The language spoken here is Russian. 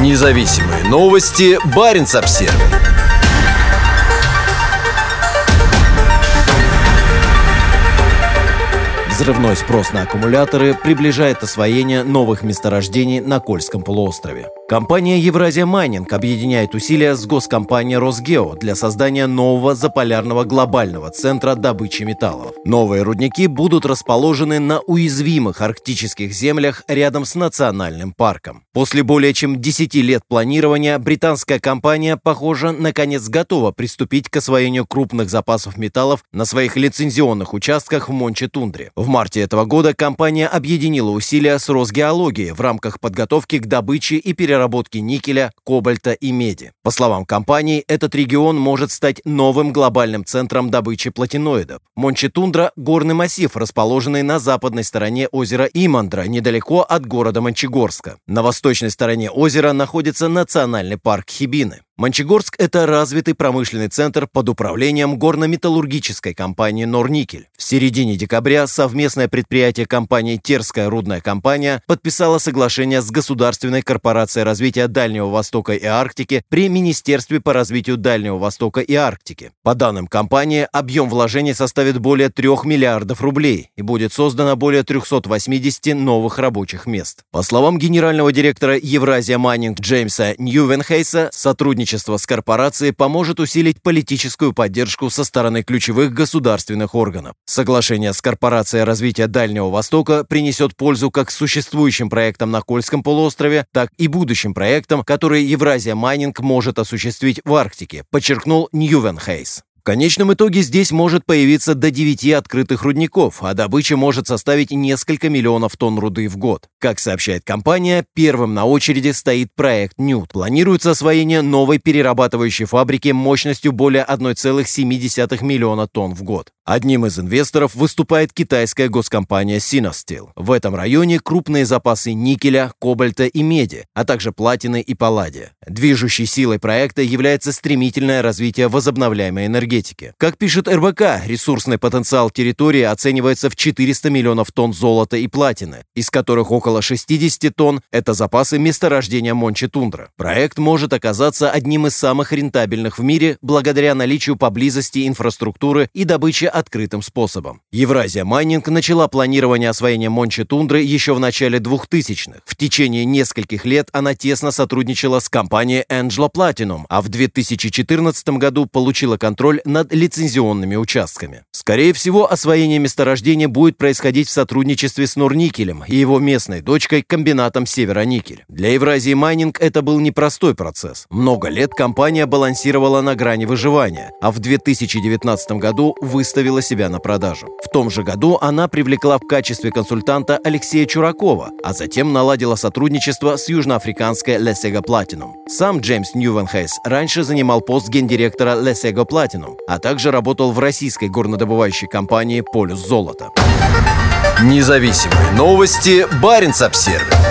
Независимые новости. Барин обсерва Взрывной спрос на аккумуляторы приближает освоение новых месторождений на Кольском полуострове. Компания «Евразия Майнинг» объединяет усилия с госкомпанией «Росгео» для создания нового заполярного глобального центра добычи металлов. Новые рудники будут расположены на уязвимых арктических землях рядом с национальным парком. После более чем 10 лет планирования британская компания, похоже, наконец готова приступить к освоению крупных запасов металлов на своих лицензионных участках в Монче-Тундре. В марте этого года компания объединила усилия с Росгеологией в рамках подготовки к добыче и переработке никеля, кобальта и меди. По словам компании, этот регион может стать новым глобальным центром добычи платиноидов. Мончетундра – горный массив, расположенный на западной стороне озера Имандра, недалеко от города Мончегорска. На восточной стороне озера находится национальный парк Хибины. Мончегорск – это развитый промышленный центр под управлением горно-металлургической компании «Норникель». В середине декабря совместное предприятие компании «Терская рудная компания» подписало соглашение с Государственной корпорацией развития Дальнего Востока и Арктики при Министерстве по развитию Дальнего Востока и Арктики. По данным компании, объем вложений составит более 3 миллиардов рублей и будет создано более 380 новых рабочих мест. По словам генерального директора Евразия Майнинг Джеймса Ньювенхейса, сотрудники Сотрудничество с корпорацией поможет усилить политическую поддержку со стороны ключевых государственных органов. Соглашение с Корпорацией развития Дальнего Востока принесет пользу как существующим проектам на Кольском полуострове, так и будущим проектам, которые Евразия Майнинг может осуществить в Арктике, подчеркнул Ньювенхейс. В конечном итоге здесь может появиться до 9 открытых рудников, а добыча может составить несколько миллионов тонн руды в год. Как сообщает компания, первым на очереди стоит проект «Нюд». Планируется освоение новой перерабатывающей фабрики мощностью более 1,7 миллиона тонн в год. Одним из инвесторов выступает китайская госкомпания Sinosteel. В этом районе крупные запасы никеля, кобальта и меди, а также платины и палладия. Движущей силой проекта является стремительное развитие возобновляемой энергии энергетики. Как пишет РБК, ресурсный потенциал территории оценивается в 400 миллионов тонн золота и платины, из которых около 60 тонн – это запасы месторождения Мончи-Тундра. Проект может оказаться одним из самых рентабельных в мире благодаря наличию поблизости инфраструктуры и добыче открытым способом. Евразия Майнинг начала планирование освоения Мончи-Тундры еще в начале 2000-х. В течение нескольких лет она тесно сотрудничала с компанией Anglo Platinum, а в 2014 году получила контроль над лицензионными участками. Скорее всего, освоение месторождения будет происходить в сотрудничестве с Норникелем и его местной дочкой комбинатом Североникель. Для Евразии Майнинг это был непростой процесс. Много лет компания балансировала на грани выживания, а в 2019 году выставила себя на продажу. В том же году она привлекла в качестве консультанта Алексея Чуракова, а затем наладила сотрудничество с южноафриканской Lesego Platinum. Сам Джеймс Ньювенхейс раньше занимал пост гендиректора Lesego Platinum, а также работал в российской горнодобывающей компании «Полюс золота». Независимые новости. Барин обсервис